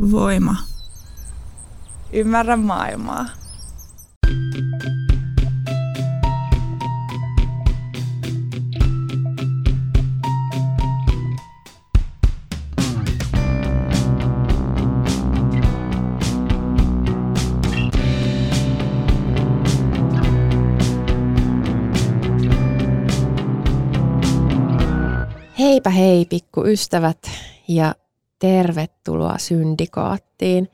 Voima. Ymmärrä maailmaa. Heipä hei pikkuystävät ja tervetuloa Syndikaattiin.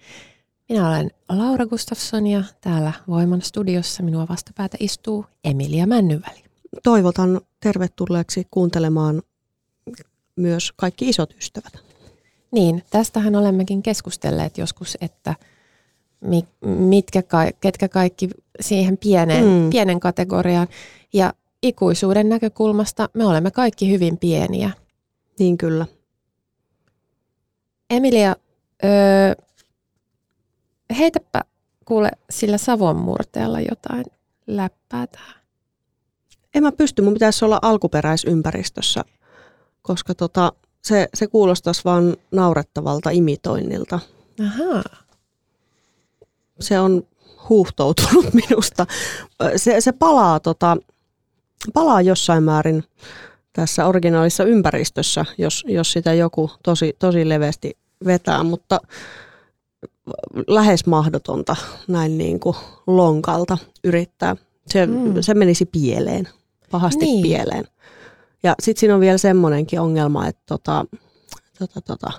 Minä olen Laura Gustafsson ja täällä Voiman studiossa minua vastapäätä istuu Emilia Männyväli. Toivotan tervetulleeksi kuuntelemaan myös kaikki isot ystävät. Niin, tästähän olemmekin keskustelleet joskus, että mitkä, ketkä kaikki siihen pienen, mm. pienen kategoriaan. Ja ikuisuuden näkökulmasta me olemme kaikki hyvin pieniä. Niin kyllä. Emilia, öö, heitäpä kuule sillä Savon murteella jotain läppää tähän. En mä pysty, mun pitäisi olla alkuperäisympäristössä, koska tota, se, se kuulostaisi vaan naurettavalta imitoinnilta. Ahaa. Se on huuhtoutunut minusta. Se, se palaa, tota, palaa jossain määrin tässä originaalissa ympäristössä, jos, jos sitä joku tosi, tosi leveästi vetää, mutta lähes mahdotonta näin niin kuin lonkalta yrittää. Se, mm. se menisi pieleen, pahasti niin. pieleen. Ja sitten siinä on vielä semmoinenkin ongelma, että tota, tota, tota,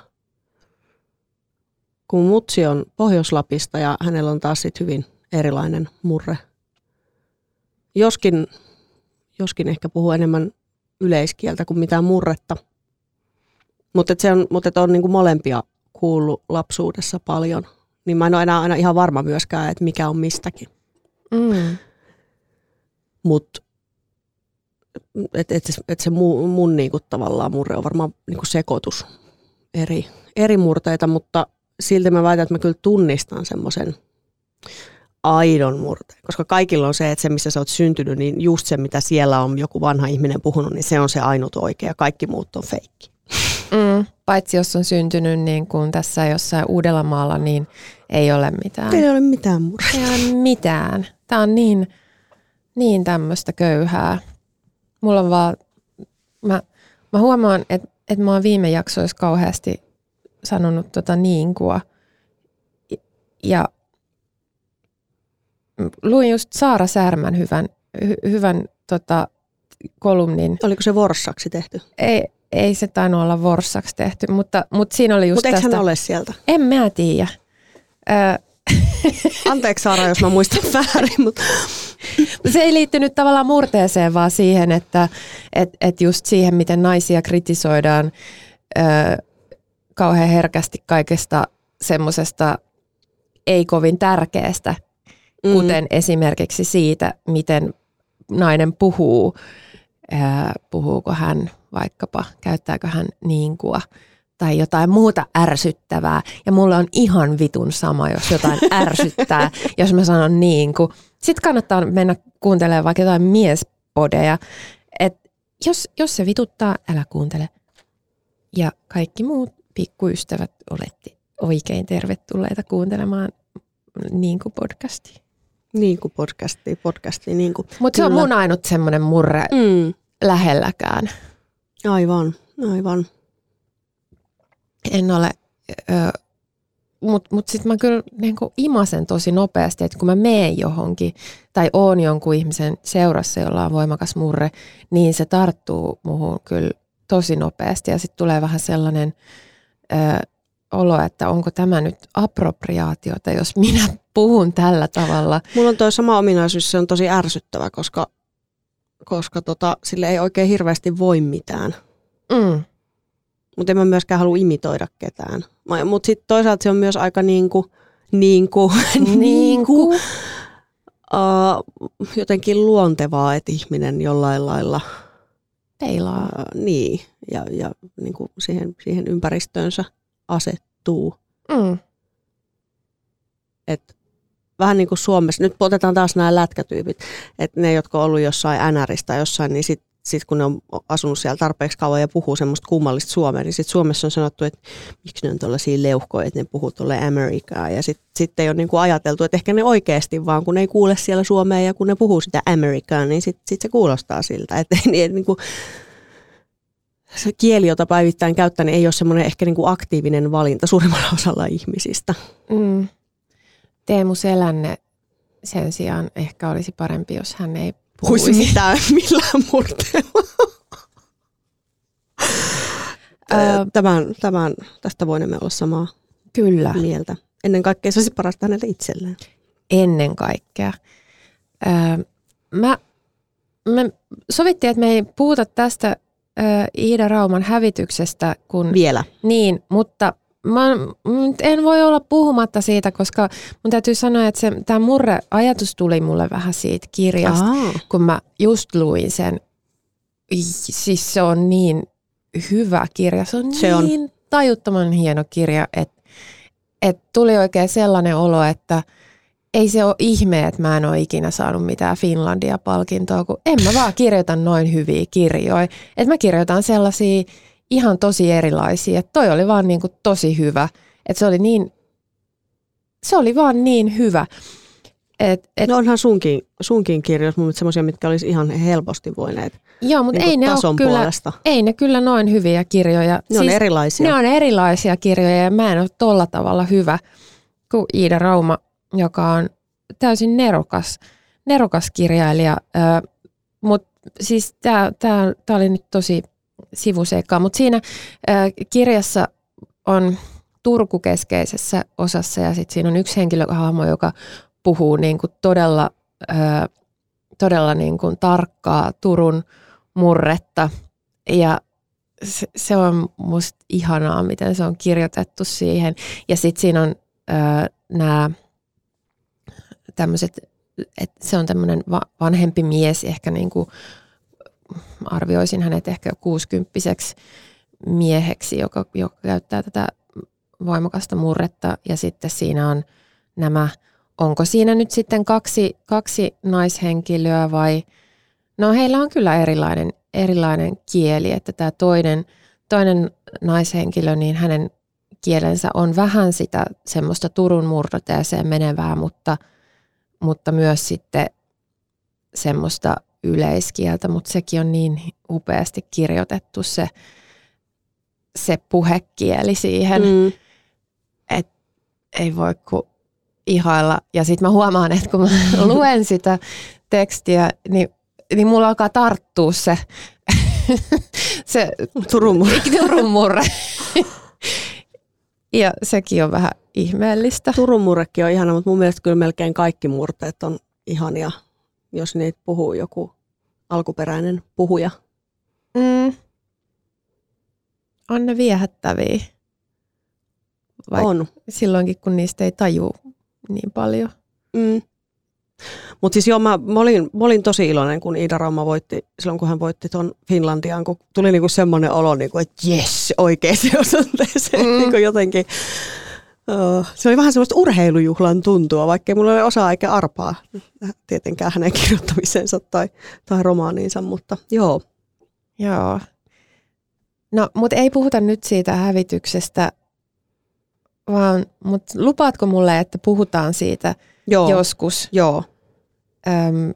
kun mutsi on Pohjois-Lapista ja hänellä on taas sit hyvin erilainen murre. Joskin, joskin ehkä puhuu enemmän yleiskieltä kuin mitään murretta. Mutta se on, mut on niinku molempia kuullut lapsuudessa paljon. Niin mä en ole enää aina ihan varma myöskään, että mikä on mistäkin. Mm. Mutta et, et, et se mun, mun niinku tavallaan murre on varmaan niinku sekoitus eri, eri murteita, mutta silti mä väitän, että mä kyllä tunnistan semmoisen aidon murteen. Koska kaikilla on se, että se missä sä oot syntynyt, niin just se mitä siellä on joku vanha ihminen puhunut, niin se on se ainut oikea. Kaikki muut on feikki. Mm, paitsi jos on syntynyt niin kuin tässä jossain Uudellamaalla, niin ei ole mitään. Ei ole mitään murretta. Ei ole mitään. Tämä on niin, niin tämmöistä köyhää. Mulla on vaan, mä, mä huomaan, että, että mä oon viime jaksoissa kauheasti sanonut tota niinkua. Ja luin just Saara Särmän hyvän, hy, hyvän tota, kolumnin. Oliko se vorsaksi tehty? Ei, ei se tainnut olla vorsaksi tehty, mutta, mutta siinä oli just Mutta tästä... ole sieltä? En mä tiedä. Ö... Anteeksi Saara, jos mä muistan väärin, mutta... Se ei liittynyt tavallaan murteeseen, vaan siihen, että et, et just siihen, miten naisia kritisoidaan ö, kauhean herkästi kaikesta semmoisesta ei kovin tärkeästä, mm. kuten esimerkiksi siitä, miten nainen puhuu. Ää, puhuuko hän vaikkapa, käyttääkö hän niinkua tai jotain muuta ärsyttävää. Ja mulle on ihan vitun sama, jos jotain ärsyttää, jos mä sanon niin kuin. Sitten kannattaa mennä kuuntelemaan vaikka jotain miespodeja. Et jos, jos se vituttaa, älä kuuntele. Ja kaikki muut pikkuystävät olette oikein tervetulleita kuuntelemaan niin kuin podcastia. Niin kuin podcasti, podcasti. Niin. Mutta se on mun ainut semmoinen murre mm. lähelläkään. Aivan, aivan. En ole, mutta mut sitten mä kyllä niinku imasen tosi nopeasti, että kun mä meen johonkin tai oon jonkun ihmisen seurassa, jolla on voimakas murre, niin se tarttuu muhun kyllä tosi nopeasti ja sitten tulee vähän sellainen ö, olo, että onko tämä nyt appropriaatiota, jos minä puhun tällä tavalla. Mulla on tuo sama ominaisuus, se on tosi ärsyttävä, koska, koska tota, sille ei oikein hirveästi voi mitään. Mm. Mutta en mä myöskään halua imitoida ketään. Mutta sitten toisaalta se on myös aika niinku, niinku, niinku uh, jotenkin luontevaa, että ihminen jollain lailla peilaa. Uh, niin, ja, ja niinku siihen, siihen ympäristöönsä asettuu. Mm. Et vähän niin kuin Suomessa, nyt otetaan taas nämä lätkätyypit, että ne, jotka on ollut jossain NRistä jossain, niin sit sit kun ne on asunut siellä tarpeeksi kauan ja puhuu semmoista kummallista suomea, niin sitten Suomessa on sanottu, että miksi ne on tuollaisia leuhkoja, että ne puhuu tuolle Amerikaa. Ja sitten sit ei ole niinku ajateltu, että ehkä ne oikeasti vaan, kun ne ei kuule siellä suomea ja kun ne puhuu sitä Amerikaa, niin sitten sit se kuulostaa siltä. Että niin, et niinku, se kieli, jota päivittäin käyttää, niin ei ole semmoinen ehkä niinku aktiivinen valinta suurimmalla osalla ihmisistä. Mm. Teemu Selänne sen sijaan ehkä olisi parempi, jos hän ei puhuisi. puhuisi. mitään millään murteella. Ö, tämän, tämän, tästä voimme olla samaa Kyllä, mieltä. Ennen kaikkea se olisi parasta hänelle itselleen. ennen kaikkea. Öö, mä, me sovittiin, että me ei puhuta tästä ö, Iida Rauman hävityksestä, kun Vielä. Niin, mutta mä en voi olla puhumatta siitä, koska mun täytyy sanoa, että se, tämä murre-ajatus tuli mulle vähän siitä kirjasta, Aa. kun mä just luin sen. Siis se on niin hyvä kirja, se on Se on. niin tajuttoman hieno kirja, että et tuli oikein sellainen olo, että ei se ole ihme, että mä en ole ikinä saanut mitään Finlandia-palkintoa, kun en mä vaan kirjoita noin hyviä kirjoja. Että mä kirjoitan sellaisia ihan tosi erilaisia, että toi oli vaan niin kuin tosi hyvä. Että se oli niin, se oli vaan niin hyvä. Et, et, No onhan sunkin, sunkin kirjoissa mun semmoisia, mitkä olisi ihan helposti voineet joo, mutta niin ei ne tason kyllä, puolesta. ei ne kyllä noin hyviä kirjoja. Ne on erilaisia. Ne on erilaisia kirjoja ja mä en ole tolla tavalla hyvä kuin Iida Rauma, joka on täysin nerokas, nerokas kirjailija. Mutta siis tämä tää, tää oli nyt tosi sivuseikkaa, mutta siinä kirjassa on Turku keskeisessä osassa ja sitten siinä on yksi henkilöhahmo, joka puhuu niin kuin todella, todella niin kuin tarkkaa Turun murretta ja se, se on musta ihanaa, miten se on kirjoitettu siihen. Ja sitten siinä on nämä tämmöiset, että se on tämmöinen va, vanhempi mies, ehkä niin kuin arvioisin hänet ehkä kuusikymppiseksi mieheksi, joka, joka käyttää tätä voimakasta murretta. Ja sitten siinä on nämä, onko siinä nyt sitten kaksi, kaksi naishenkilöä vai, no heillä on kyllä erilainen, erilainen kieli, että tämä toinen, toinen naishenkilö, niin hänen kielensä on vähän sitä semmoista Turun murroteeseen menevää, mutta, mutta myös sitten semmoista yleiskieltä, mutta sekin on niin upeasti kirjoitettu se, se puhekieli siihen, mm. Että ei voi kuin ihailla. Ja sitten mä huomaan, että kun mä luen sitä tekstiä, niin, niin mulla alkaa tarttua se, se Turun murre. Turun murre. Ja sekin on vähän ihmeellistä. Turun murrekin on ihana, mutta mun mielestä kyllä melkein kaikki murteet on ihania, jos niitä puhuu joku alkuperäinen puhuja. Mm. On ne viehättäviä. Vai On. silloinkin, kun niistä ei taju niin paljon. Mm. Mutta siis joo, mä, mä, olin, mä olin tosi iloinen, kun Iida Rauma voitti, silloin kun hän voitti tuon Finlandian, kun tuli niinku semmoinen olo, niinku, että jes, oikeaan osoitteeseen Mm. mm. niinku jotenkin. Se oli vähän semmoista urheilujuhlan tuntua, vaikka mulla ei ole osaa eikä arpaa tietenkään hänen kirjoittamisensa tai, tai romaaniinsa, mutta joo. Joo. No, mutta ei puhuta nyt siitä hävityksestä, vaan mut lupaatko mulle, että puhutaan siitä Joo, joskus? joo. Öm,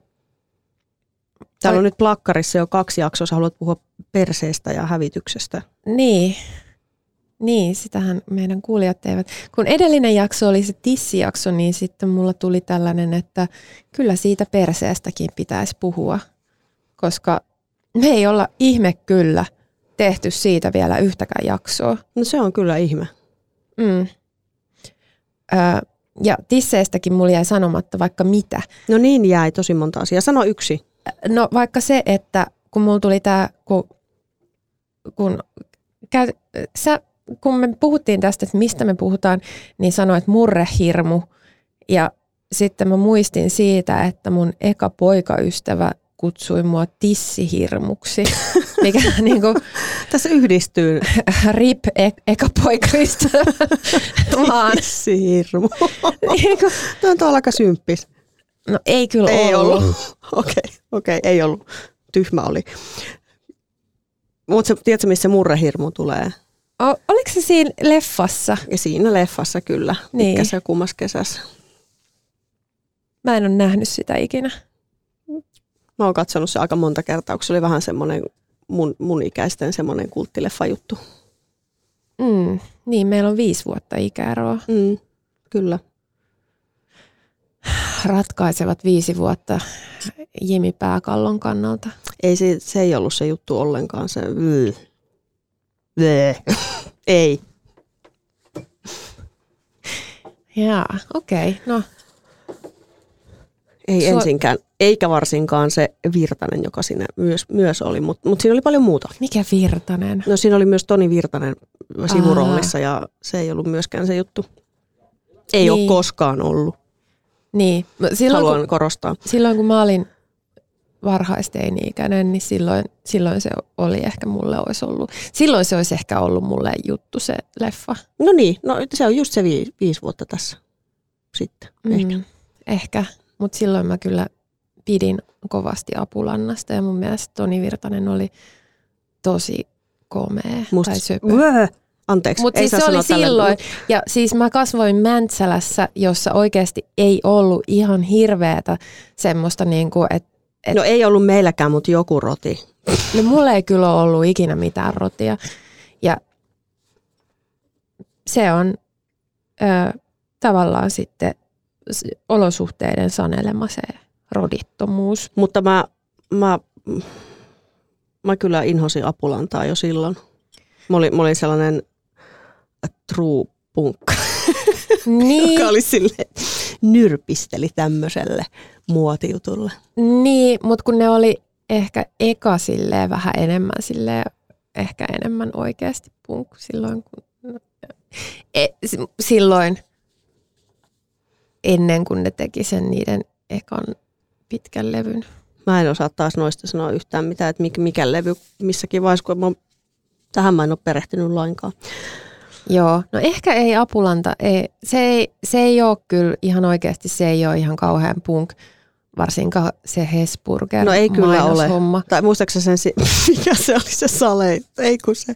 Täällä on nyt plakkarissa jo kaksi jaksoa, sä haluat puhua perseestä ja hävityksestä. Niin. Niin, sitähän meidän kuulijat eivät. Kun edellinen jakso oli se tissijakso, niin sitten mulla tuli tällainen, että kyllä siitä perseestäkin pitäisi puhua. Koska me ei olla ihme kyllä tehty siitä vielä yhtäkään jaksoa. No se on kyllä ihme. Mm. Öö, ja tisseistäkin mulla jäi sanomatta vaikka mitä. No niin jäi tosi monta asiaa. Sano yksi. No vaikka se, että kun mulla tuli tämä, kun, kun, käy, sä, kun me puhuttiin tästä, että mistä me puhutaan, niin sanoit murrehirmu. Ja sitten mä muistin siitä, että mun eka poikaystävä kutsui mua tissihirmuksi, mikä niin kuin, Tässä yhdistyy rip e- eka poikaystävä, vaan Sirmu. niin kuin, Tämä on tuolla aika symppis. no ei kyllä Ei ollut. Okei, okei, ei ollut. Tyhmä oli. Mutta tiedätkö, missä murrehirmu tulee? O, oliko se siinä leffassa? Ja siinä leffassa kyllä, Niin. niin. se kummas kesässä. Mä en ole nähnyt sitä ikinä. Mä oon katsonut se aika monta kertaa, kun se oli vähän semmoinen mun, mun ikäisten semmoinen kulttileffa juttu. Mm, niin, meillä on viisi vuotta ikäeroa. Mm, kyllä. Ratkaisevat viisi vuotta Jimi Pääkallon kannalta. Ei se, se ei ollut se juttu ollenkaan. Se, mm. Bleh. ei. Jaa, okei. Okay. No, Ei Sua- ensinkään, eikä varsinkaan se Virtanen, joka siinä myös, myös oli, mutta mut siinä oli paljon muuta. mikä Virtanen? No siinä oli myös Toni Virtanen sivuroolissa ja se ei ollut myöskään se juttu. Ei Niin. ole koskaan ollut, Niin, mä- silloin haluan kun, korostaa. silloin kun mä olin varhaisteini-ikäinen, niin silloin, silloin se oli ehkä mulle olisi ollut, silloin se olisi ehkä ollut mulle juttu se leffa. No niin, no se on just se vi, viisi vuotta tässä sitten. Mm. Ehkä. Ehkä. mutta silloin mä kyllä pidin kovasti Apulannasta ja mun mielestä Toni Virtanen oli tosi komea Musta, tai söpö. Anteeksi, Mutta ei siis se oli silloin, Tälle. ja siis mä kasvoin Mäntsälässä, jossa oikeasti ei ollut ihan hirveätä semmoista, niinku, että et, No ei ollut meilläkään, mutta joku roti. no, mulla ei kyllä ollut ikinä mitään rotia. Ja se on ö, tavallaan sitten olosuhteiden sanelema se rodittomuus. Mutta mä, mä, mä kyllä inhosin Apulantaa jo silloin. Mä olin, mä olin sellainen true punk, Niin, joka oli sille nyrpisteli tämmöiselle muotijutulle. niin mutta kun ne oli ehkä eka silleen vähän enemmän silleen, ehkä enemmän oikeasti punk silloin, kun, e, s- silloin ennen kuin ne teki sen niiden ekan pitkän levyn. Mä en osaa taas noista sanoa yhtään mitään, että mikä, mikä levy missäkin vaiheessa, kun mä, tähän mä en ole perehtynyt lainkaan. Joo, no ehkä ei Apulanta, ei, se, ei, se ei ole kyllä ihan oikeasti, se ei ole ihan kauhean punk, varsinkaan se Hesburger No ei kyllä ole. homma. Tai muistaakseni sen, si- mikä se oli se sale, ei kun se,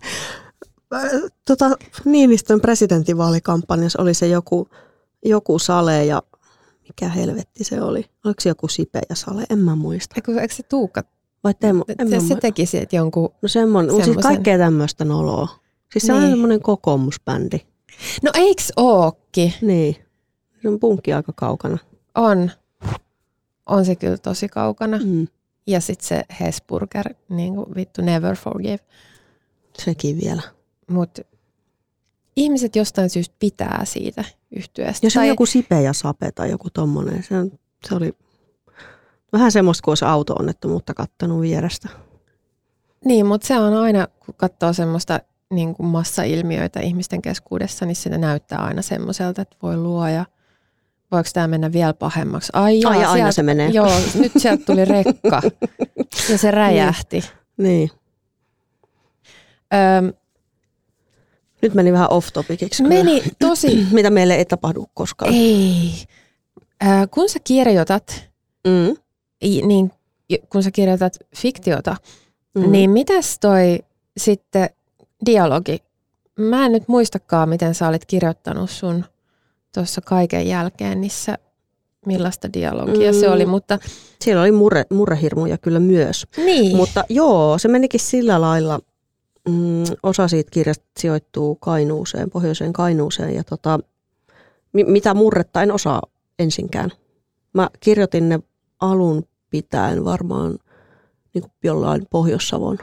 äh, tota, Niinistön presidentinvaalikampanjassa oli se joku, joku sale ja mikä helvetti se oli. Oliko se joku sipeä sale? En mä muista. Eikö, eikö se Tuukka, Vai Teemu? En mä se, se teki sieltä jonkun, No semmoinen, mutta siis kaikkea tämmöistä noloa. Siis se on Niin. semmoinen kokoomusbändi. no eiks ookki? Niin. Se on punkki aika kaukana. On, on se kyllä tosi kaukana. Mm. Ja sitten se Hesburger, niin kuin vittu never forgive. Sekin vielä. Mutta ihmiset jostain syystä pitää siitä yhtyeestä. Jos on joku sipeä ja sape tai joku tommonen, se, on, se oli vähän semmoista kuin olisi auto-onnettomuutta kattonut vierestä. Niin, mutta se on aina, kun katsoo semmoista niin kuin massailmiöitä ihmisten keskuudessa, niin se näyttää aina semmoiselta, että voi luoja, voiko tämä mennä vielä pahemmaksi? Ai, jaa, Ai, ja aina sieltä- se menee. Joo, nyt sieltä tuli rekka ja se räjähti. Niin. Öm, Nyt meni vähän off topiciksi. kyllä. meni tosi, Mitä meille ei tapahdu koskaan. ei. Ö, kun sä kirjoitat, Mm. niin kun sä kirjoitat fiktiota, Mm. Niin mitäs toi sitten dialogi? Mä en nyt muistakaan, miten sä olit kirjoittanut sun tuossa kaiken jälkeen, niissä millaista dialogia mm. se Mm. oli, mutta Siellä oli murre, murrehirmuja kyllä myös. niin. Mutta joo, se menikin sillä lailla. Mm, osa siitä kirjasta sijoittuu Kainuuseen, pohjoiseen Kainuuseen. Ja tota, mi- mitä murretta en osaa ensinkään. Mä kirjoitin ne alun pitäen varmaan niin kuin jollain Pohjois-Savon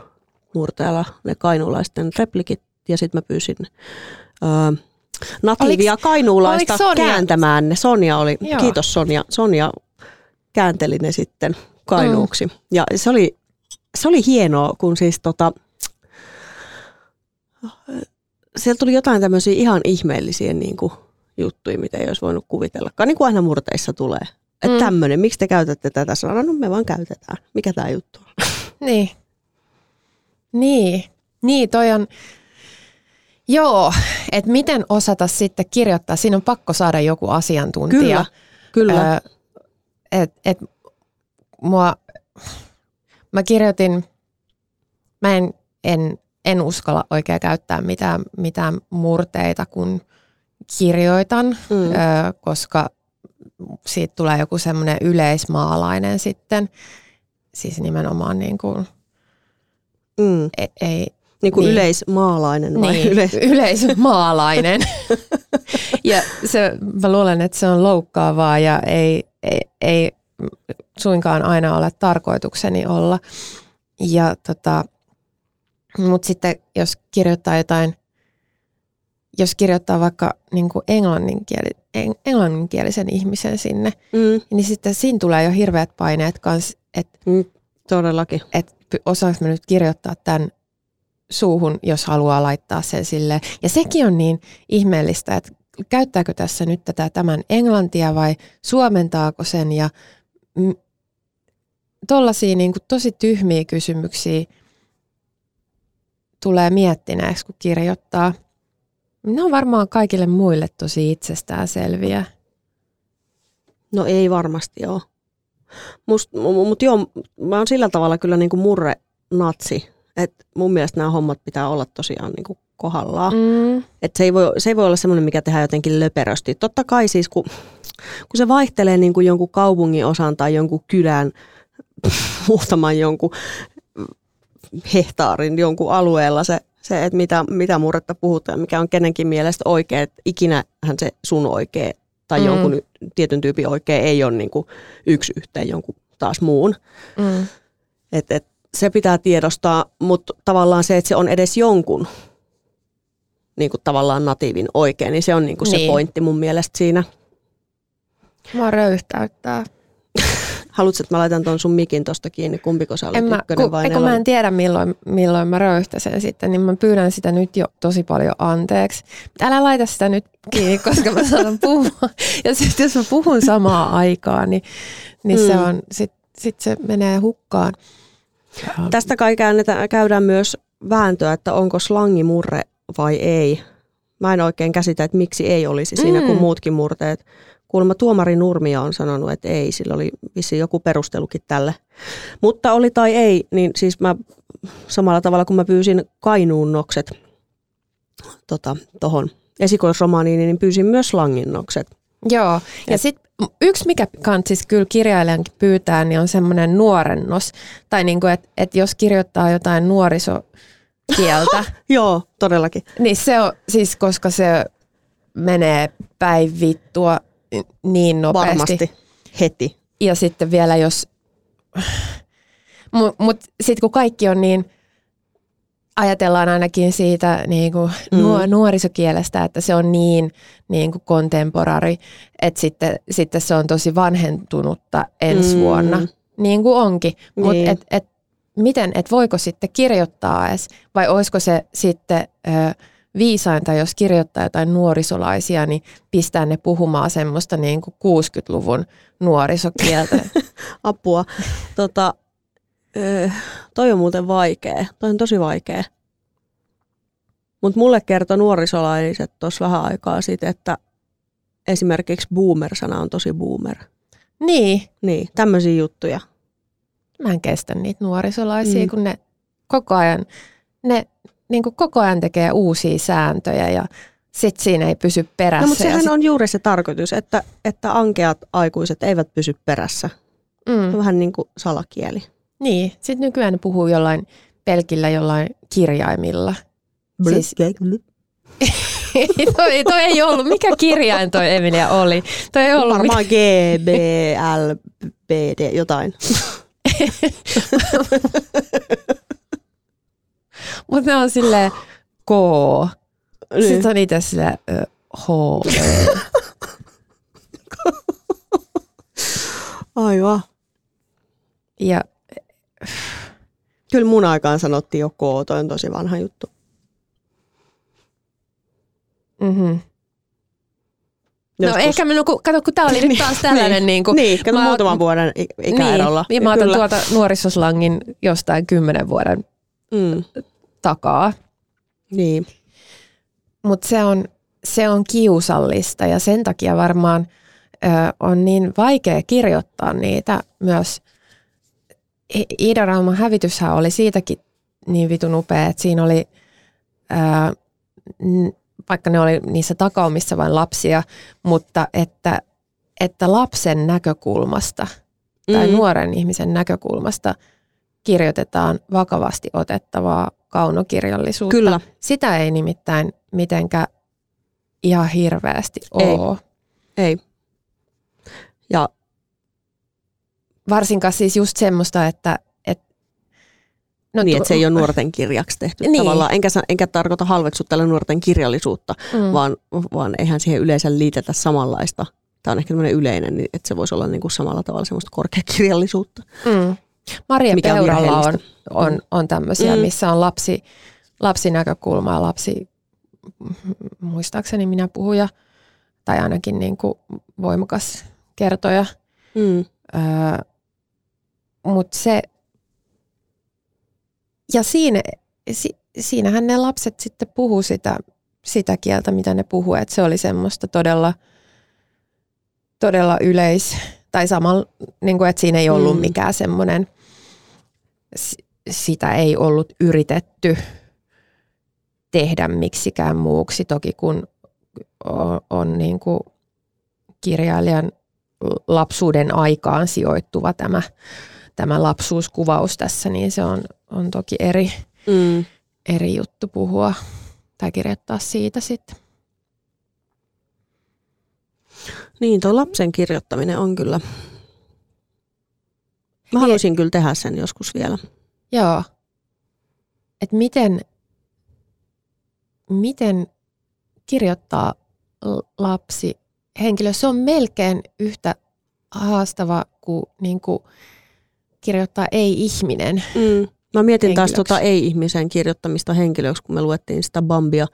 murteella ne kainuulaisten replikit. Ja sitten mä pyysin ää, natiivia kainuulaista oliks kääntämään ne. Sonja oli, Joo. kiitos Sonja. Sonja käänteli ne sitten kainuuksi. Mm. Ja se oli, se oli hienoa, kun siis tota, sieltä tuli jotain tämmöisiä ihan ihmeellisiä niin kuin, juttuja, mitä ei olisi voinut kuvitellakaan. Niin kuin aina murteissa tulee. Että mm. tämmöinen, miksi te käytätte tätä sanaa? No me vaan käytetään. Mikä tämä juttu on? Niin. Niin. Niin, toi on... Joo, että miten osata sitten kirjoittaa. Siinä on pakko saada joku asiantuntija. Kyllä, kyllä. Ö, et, et mua, mä kirjoitin, mä en en, en uskalla oikein käyttää mitään, mitään murteita, kun kirjoitan, Mm. ö, koska siitä tulee joku semmoinen yleismaalainen sitten. Siis nimenomaan niin kuin, Mm. ei, ei Niin kuin Niin. yleismaalainen vai niin, yleis... yleismaalainen. ja se, mä luulen, että se on loukkaavaa ja ei, ei, ei suinkaan aina ole tarkoitukseni olla. Ja tota, mutta sitten jos kirjoittaa jotain, jos kirjoittaa vaikka niin kuin englanninkieli, eng, englanninkielisen ihmisen sinne, Mm. niin sitten siinä tulee jo hirveät paineet kanssa, että Mm. Todellakin. että osaanko mä nyt kirjoittaa tämän suuhun, jos haluaa laittaa sen sille. Ja sekin on niin ihmeellistä, että käyttääkö tässä nyt tätä tämän englantia vai suomentaako sen ja mm, tollaisia niin kuin tosi tyhmiä kysymyksiä tulee miettineeksi, kun kirjoittaa. Ne on varmaan kaikille muille tosi itsestäänselviä. No ei varmasti ole. Mutta joo, mä oon sillä tavalla kyllä niinku murre natsi, että mun mielestä nämä hommat pitää olla tosiaan niinku kohdallaan. Mm. Et se, ei voi, se ei voi olla semmoinen, mikä tehdään jotenkin löperösti. Totta kai siis, kun, kun se vaihtelee niin kuin jonkun kaupungin osan tai jonkun kylän, muutaman jonkun hehtaarin jonkun alueella se, se että mitä, mitä murretta puhutaan, mikä on kenenkin mielestä oikein, että ikinähän se sun oikea tai Mm. jonkun tietyn tyypin oikea ei ole niin kuin yksi yhteen jonkun taas muun. Mm. Et, et, se pitää tiedostaa, mutta tavallaan se, että se on edes jonkun niin kuin tavallaan natiivin oikein, niin se on niin kuin se Niin. pointti mun mielestä siinä. Mua röyhtäyttää. Haluatko, että mä laitan tuon sun mikin tuosta kiinni, kumpiko sä olet En mä, ykkönen kun, vai eikö mä en tiedä milloin, milloin mä röyhtäsen sitten, niin mä pyydän sitä nyt jo tosi paljon anteeksi. Älä laita sitä nyt kiinni, koska mä saan puhua. Ja sitten jos mä puhun samaa aikaa, niin, niin mm. se on, sit, sit se menee hukkaan. Ja, Tästä kai käydään myös vääntöä, että onko slangi murre vai ei. Mä en oikein käsitä, että miksi ei olisi siinä Mm. kuin muutkin murteet. Kuulemma tuomari Nurmia on sanonut, että ei, sillä oli vissiin joku perustelukin tälle. Mutta oli tai ei, niin siis mä samalla tavalla kun mä pyysin kainuunnokset tota, tohon esikoisromaaniin, niin pyysin myös slanginnokset. Joo, ja sitten yksi, mikä kantsis kyllä kirjailijankin pyytää, niin on semmoinen nuorennos. Tai niinku, että et jos kirjoittaa jotain nuorisokieltä, Joo, todellakin. Niin se on siis, koska se menee päin vittua niin nopeasti. Varmasti. Heti. Ja sitten vielä jos, mutta mut sitten kun kaikki on niin, ajatellaan ainakin siitä niin kuin Mm. nuo, nuorisokielestä, että se on niin, niin kuin kontemporari, että sitten, sitten se on tosi vanhentunutta ensi Mm. vuonna, niin kuin onkin. Mutta Niin. et, et, miten, et voiko sitten kirjoittaa edes, vai olisiko se sitten ö, viisainta, jos kirjoittaa jotain nuorisolaisia, niin pistää ne puhumaan semmoista niin kuin 60-luvun nuorisokieltä. Apua. Tota, toi on muuten vaikea. Toi on tosi vaikea. Mutta mulle kertoi nuorisolaiset tuossa vähän aikaa sitten, että esimerkiksi boomer-sana on tosi boomer. niin, Niin, tämmöisiä juttuja. mä en kestä niitä nuorisolaisia, mm. kun ne koko ajan, ne niin kuin koko ajan tekee uusia sääntöjä ja sit siinä ei pysy perässä. No, mutta sehän sit, on juuri se tarkoitus, että, että ankeat aikuiset eivät pysy perässä. Mm, vähän niin kuin salakieli. niin, sit nykyään ne puhuu jollain pelkillä jollain kirjaimilla. Siis- toi, toi ei ollut, mikä kirjain toi Emilia oli? Toi ei ollut Varmaan G, B, L, B, D, jotain. Mutta ne on silleen K. Niin. Sitten on itse silleen H. Aivan. Ja Kyllä mun aikaan sanottiin jo K, toi on tosi vanha juttu. mm-hmm. No Joskus. ehkä minun, kun, kato, kun tämä oli nyt taas tällainen niin kuin, niin, kato mä- muutaman vuoden ikäerolla. Niin, ja mä otan Kyllä. tuota nuorisoslangin jostain kymmenen vuoden Mm, takaa. niin. Mutta se on, se on kiusallista ja sen takia varmaan ö, on niin vaikea kirjoittaa niitä myös. Ida Rauman hävityshän oli siitäkin niin vitun upea, että siinä oli, ää, vaikka ne oli niissä takaumissa vain lapsia, mutta että, että lapsen näkökulmasta tai mm. nuoren ihmisen näkökulmasta kirjoitetaan vakavasti otettavaa kaunokirjallisuutta. Kyllä. Sitä ei nimittäin mitenkään ihan hirveästi ole. Ei. ei. Ja varsinkaan siis just semmoista, että No, niin, että se ei ole nuorten kirjaksi tehty niin. tavallaan. Enkä, enkä tarkoita halveksua tällä nuorten kirjallisuutta, mm. vaan, vaan eihän siihen yleensä liitetä samanlaista. Tämä on ehkä tämmöinen yleinen, niin että se voisi olla niin kuin samalla tavalla semmoista korkeakirjallisuutta. Mm. Maria Mikä Peuralla on, on, on tämmöisiä, mm. missä on lapsi, lapsinäkökulma ja lapsi, muistaakseni minä puhuja, tai ainakin niin kuin voimakas kertoja. Mm. Öö, Mutta se, ja siinä, si, siinähän ne lapset sitten puhuu sitä, sitä kieltä, mitä ne puhuu, että se oli semmoista todella, todella yleis, tai samalla, niin kuin, että siinä ei ollut mm. mikään semmoinen, sitä ei ollut yritetty tehdä miksikään muuksi, toki kun on, on niin kuin kirjailijan lapsuuden aikaan sijoittuva tämä, tämä lapsuuskuvaus tässä, niin se on, on toki eri, mm. eri juttu puhua tai kirjoittaa siitä sitten. Niin, tuo lapsen kirjoittaminen on kyllä. Mä haluaisin niin, kyllä tehdä sen joskus vielä. Joo. Että miten, miten kirjoittaa lapsi henkilö, se on melkein yhtä haastava kuin, niin kuin kirjoittaa ei-ihminen. Mm. Mä mietin taas tota ei-ihmisen kirjoittamista henkilöksi, kun me luettiin sitä Bambia.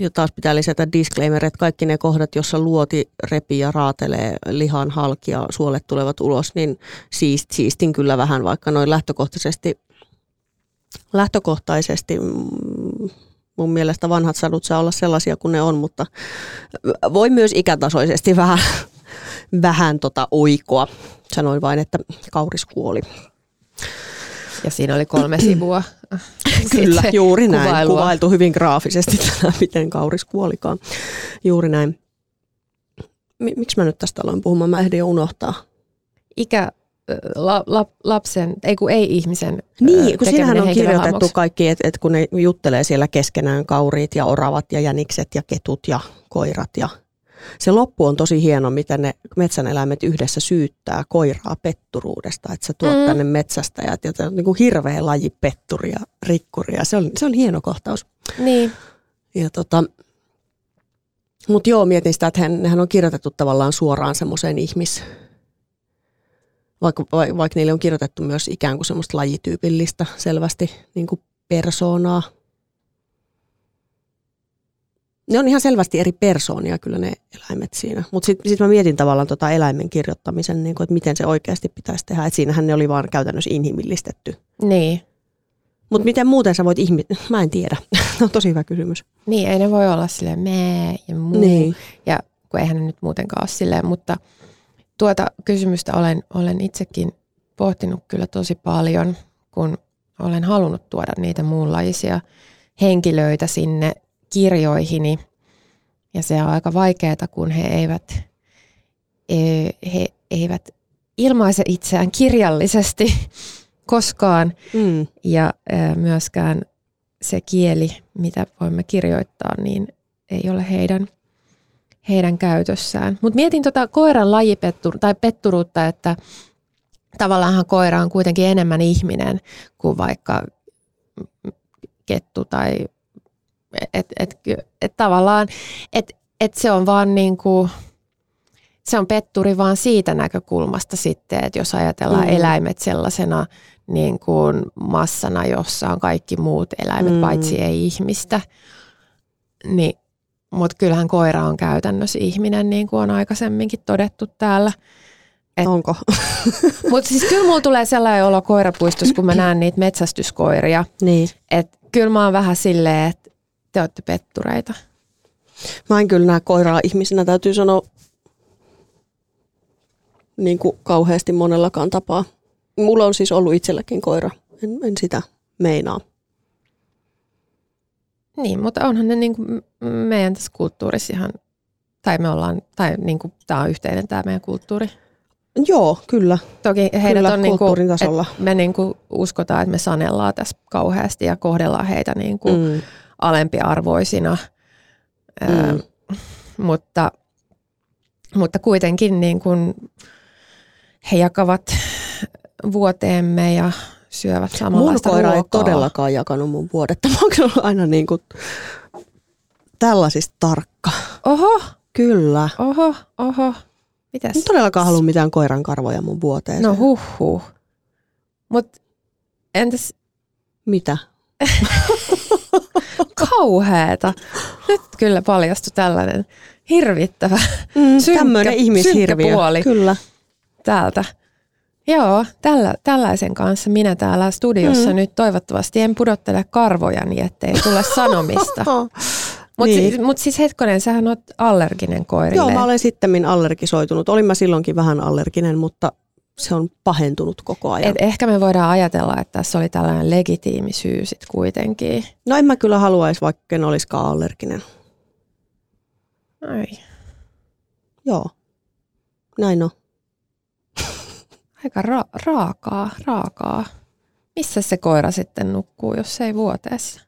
Ja taas pitää lisätä disclaimer, että kaikki ne kohdat, jossa luoti repii ja raatelee lihan halki ja suolet tulevat ulos, niin siist, siistin kyllä vähän, vaikka noin lähtökohtaisesti, lähtökohtaisesti mm, mun mielestä vanhat sadut saa olla sellaisia kuin ne on, mutta voi myös ikätasoisesti vähän, vähän tota oikoa. Sanoin vain, että kauris kuoli. Ja siinä oli kolme sivua. Kyllä, juuri näin. Kuvailua. Kuvailtu hyvin graafisesti, miten kauris kuolikaan. Juuri näin. Miksi mä nyt tästä aloin puhumaan? Mä ehdin jo unohtaa. Ikä, la, la, lapsen, ei kun ei ihmisen Niin, kun siinähän on kirjoitettu kaikki, että et kun ne juttelee siellä keskenään kauriit ja oravat ja jänikset ja ketut ja koirat ja se loppu on tosi hieno, miten ne metsäneläimet yhdessä syyttää koiraa petturuudesta, että sä tuot mm. tänne metsästäjät ja on niin kuin hirveä laji petturia, rikkuria. Se on, se on hieno kohtaus. Niin. Ja tota, mutta joo, mietin sitä, että hän, hän on kirjoitettu tavallaan suoraan semmoiseen ihmis, vaikka, vaikka niille on kirjoitettu myös ikään kuin semmoista lajityypillistä selvästi niin kuin persoonaa, ne on ihan selvästi eri persoonia kyllä ne eläimet siinä. Mutta sitten sit mä mietin tavallaan tota eläimen kirjoittamisen, niin että miten se oikeasti pitäisi tehdä. Että siinähän ne oli vaan käytännössä inhimillistetty. Niin. Mutta miten muuten sä voit ihmi... Mä en tiedä. on tosi hyvä kysymys. Niin, ei ne voi olla silleen mee ja muu. Niin. Ja kun eihän ne nyt muutenkaan ole silleen, mutta tuota kysymystä olen, olen itsekin pohtinut kyllä tosi paljon, kun olen halunnut tuoda niitä muunlaisia henkilöitä sinne kirjoihini. Ja se on aika vaikeaa, kun he eivät, e, he eivät ilmaise itseään kirjallisesti koskaan. Mm. Ja myöskään se kieli, mitä voimme kirjoittaa, niin ei ole heidän, heidän käytössään. Mutta mietin tuota koiran lajipettur, tai petturuutta, että tavallaanhan koira on kuitenkin enemmän ihminen kuin vaikka kettu tai että et, et tavallaan, että et se on vaan niin kuin, se on petturi vaan siitä näkökulmasta sitten, että jos ajatellaan mm. eläimet sellaisena niin kuin massana, jossa on kaikki muut eläimet, mm. paitsi ei ihmistä, niin mutta kyllähän koira on käytännössä ihminen, niin kuin on aikaisemminkin todettu täällä. Et, Onko? mutta siis kyllä mulla tulee sellainen olo koirapuistossa, kun mä näen niitä metsästyskoiria. Niin. Että kyllä mä oon vähän silleen, että te olette pettureita? Mä en kyllä näe koiraa ihmisenä, täytyy sanoa niin kuin kauheasti monellakaan tapaa. Mulla on siis ollut itselläkin koira, en, en sitä meinaa. Niin, mutta onhan ne niin kuin meidän tässä kulttuurissa ihan, tai me ollaan, tai niin kuin, tämä on yhteinen tämä meidän kulttuuri. Joo, kyllä. Toki heidät Kyllä, on niin kuin, tasolla. me niin kuin uskotaan, että me sanellaan tässä kauheasti ja kohdellaan heitä niin kuin Mm. Alempiarvoisina, Mm. Ö, mutta, mutta kuitenkin niin kuin he jakavat vuoteemme ja syövät Mun samanlaista koira ei ruokaa. todellakaan jakanut mun vuodetta. Mä oon kyllä aina niin kuin tällaisista tarkka. Oho, Kyllä. oho, oho. Mitäs? En todellakaan halua mitään koiran karvoja mun vuoteeseen. No huh huh. Mut entäs Mitä? kauheeta? Nyt kyllä paljastui tällainen hirvittävä Mm, Synkkä- ihmishirviö. puoli. Kyllä. täältä. Joo, tällä, tällaisen kanssa minä täällä studiossa Mm. nyt toivottavasti en pudottele karvojani, ettei tule sanomista. Mutta Niin. si, mut siis hetkonen, sähän oot allerginen koirille. Joo, mä olen sitten allergisoitunut. Olin mä silloinkin vähän allerginen, mutta se on pahentunut koko ajan. Et ehkä me voidaan ajatella, että tässä oli tällainen legitiimi syy sit kuitenkin. No en mä kyllä haluaisi, vaikka en olisikaan allerginen. Ai, Joo, näin on. aika ra- raakaa, raakaa. Missä se koira sitten nukkuu, jos ei vuoteessa?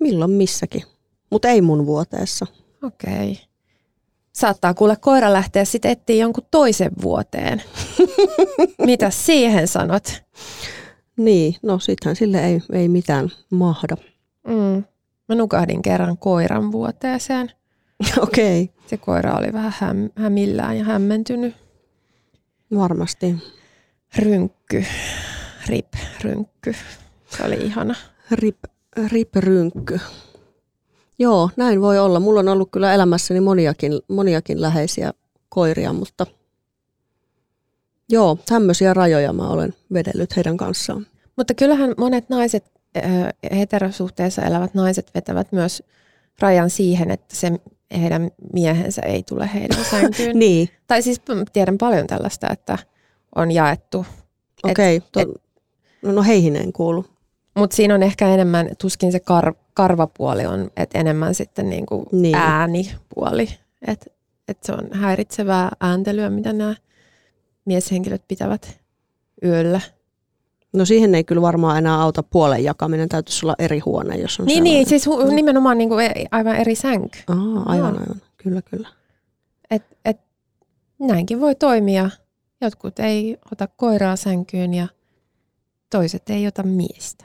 Milloin missäkin. Mutta ei mun vuoteessa. Okei. Saattaa kuule koira lähteä sitten etsiä jonkun toisen vuoteen. Mitä siihen sanot? Niin, no sittenhän sille ei, ei mitään mahda. Mm. Mä nukahdin kerran koiran vuoteeseen. Okei, okay, Se koira oli vähän häm- hämillään ja hämmentynyt. varmasti. Rynkky. Rip, rynkky. Se oli ihana. Rip, rip rynkky. Joo, näin voi olla. Mulla on ollut kyllä elämässäni moniakin, moniakin läheisiä koiria, mutta joo, tämmöisiä rajoja mä olen vedellyt heidän kanssaan. Mutta kyllähän monet naiset, heterosuhteessa elävät naiset vetävät myös rajan siihen, että se heidän miehensä ei tule heidän sänkyyn. Niin, Tai siis tiedän paljon tällaista, että on jaettu. okei. Okay, no, no heihin en kuulu. Mutta siinä on ehkä enemmän, tuskin se kar, karvapuoli on, että enemmän sitten niinku Niin. niin. äänipuoli. Että et se on häiritsevää ääntelyä, mitä nämä mieshenkilöt pitävät yöllä. No siihen ei kyllä varmaan enää auta puolen jakaminen. Täytyisi olla eri huone, jos on Niin, niin, siis hu- nimenomaan niinku e- aivan eri sänky. Aa, aivan, aivan. Kyllä, kyllä. Et, et, näinkin voi toimia. Jotkut ei ota koiraa sänkyyn ja toiset ei ota miestä.